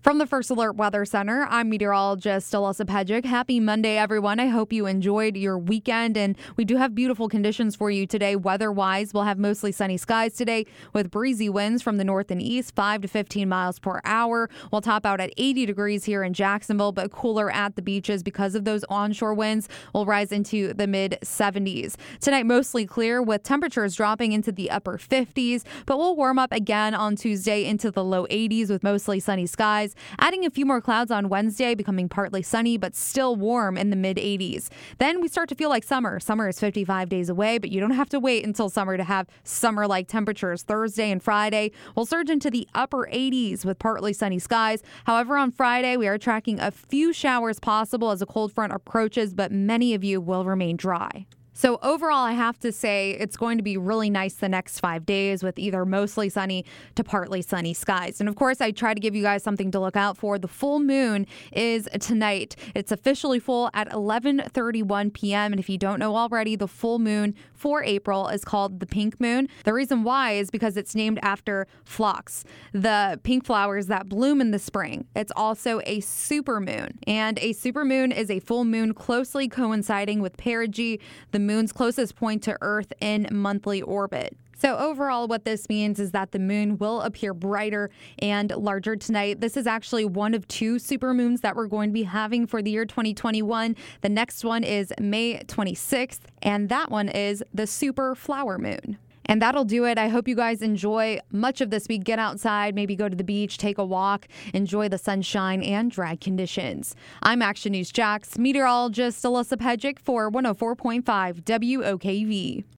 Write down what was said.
From the First Alert Weather Center, I'm meteorologist Alyssa Pedrick. Happy Monday, everyone. I hope you enjoyed your weekend, and we do have beautiful conditions for you today. Weather wise, we'll have mostly sunny skies today with breezy winds from the north and east, 5 to 15 miles per hour. We'll top out at 80 degrees here in Jacksonville, but cooler at the beaches because of those onshore winds. We'll rise into the mid 70s. Tonight, mostly clear with temperatures dropping into the upper 50s, but we'll warm up again on Tuesday into the low 80s with mostly sunny skies adding a few more clouds on Wednesday, becoming partly sunny, but still warm in the mid 80s. Then we start to feel like summer. Summer is 55 days away, but you don't have to wait until summer to have summer like temperatures. Thursday and Friday will surge into the upper 80s with partly sunny skies. However, on Friday, we are tracking a few showers possible as a cold front approaches, but many of you will remain dry. So, overall, I have to say it's going to be really nice the next five days with either mostly sunny to partly sunny skies. And of course, I try to give you guys something to look out for. The full moon is tonight. It's officially full at 11:31 p.m. And if you don't know already, the full moon for April is called the pink moon. The reason why is because it's named after phlox, the pink flowers that bloom in the spring. It's also a super moon, and a super moon is a full moon closely coinciding with perigee, the moon's closest point to Earth in monthly orbit. So, overall, what this means is that the moon will appear brighter and larger tonight. This is actually one of two supermoons that we're going to be having for the year 2021. The next one is May 26th, and that one is the super flower moon. And that'll do it. I hope you guys enjoy much of this week. Get outside, maybe go to the beach, take a walk, enjoy the sunshine and dry conditions. I'm Action News Jax, meteorologist Alyssa Pedrick for 104.5 WOKV.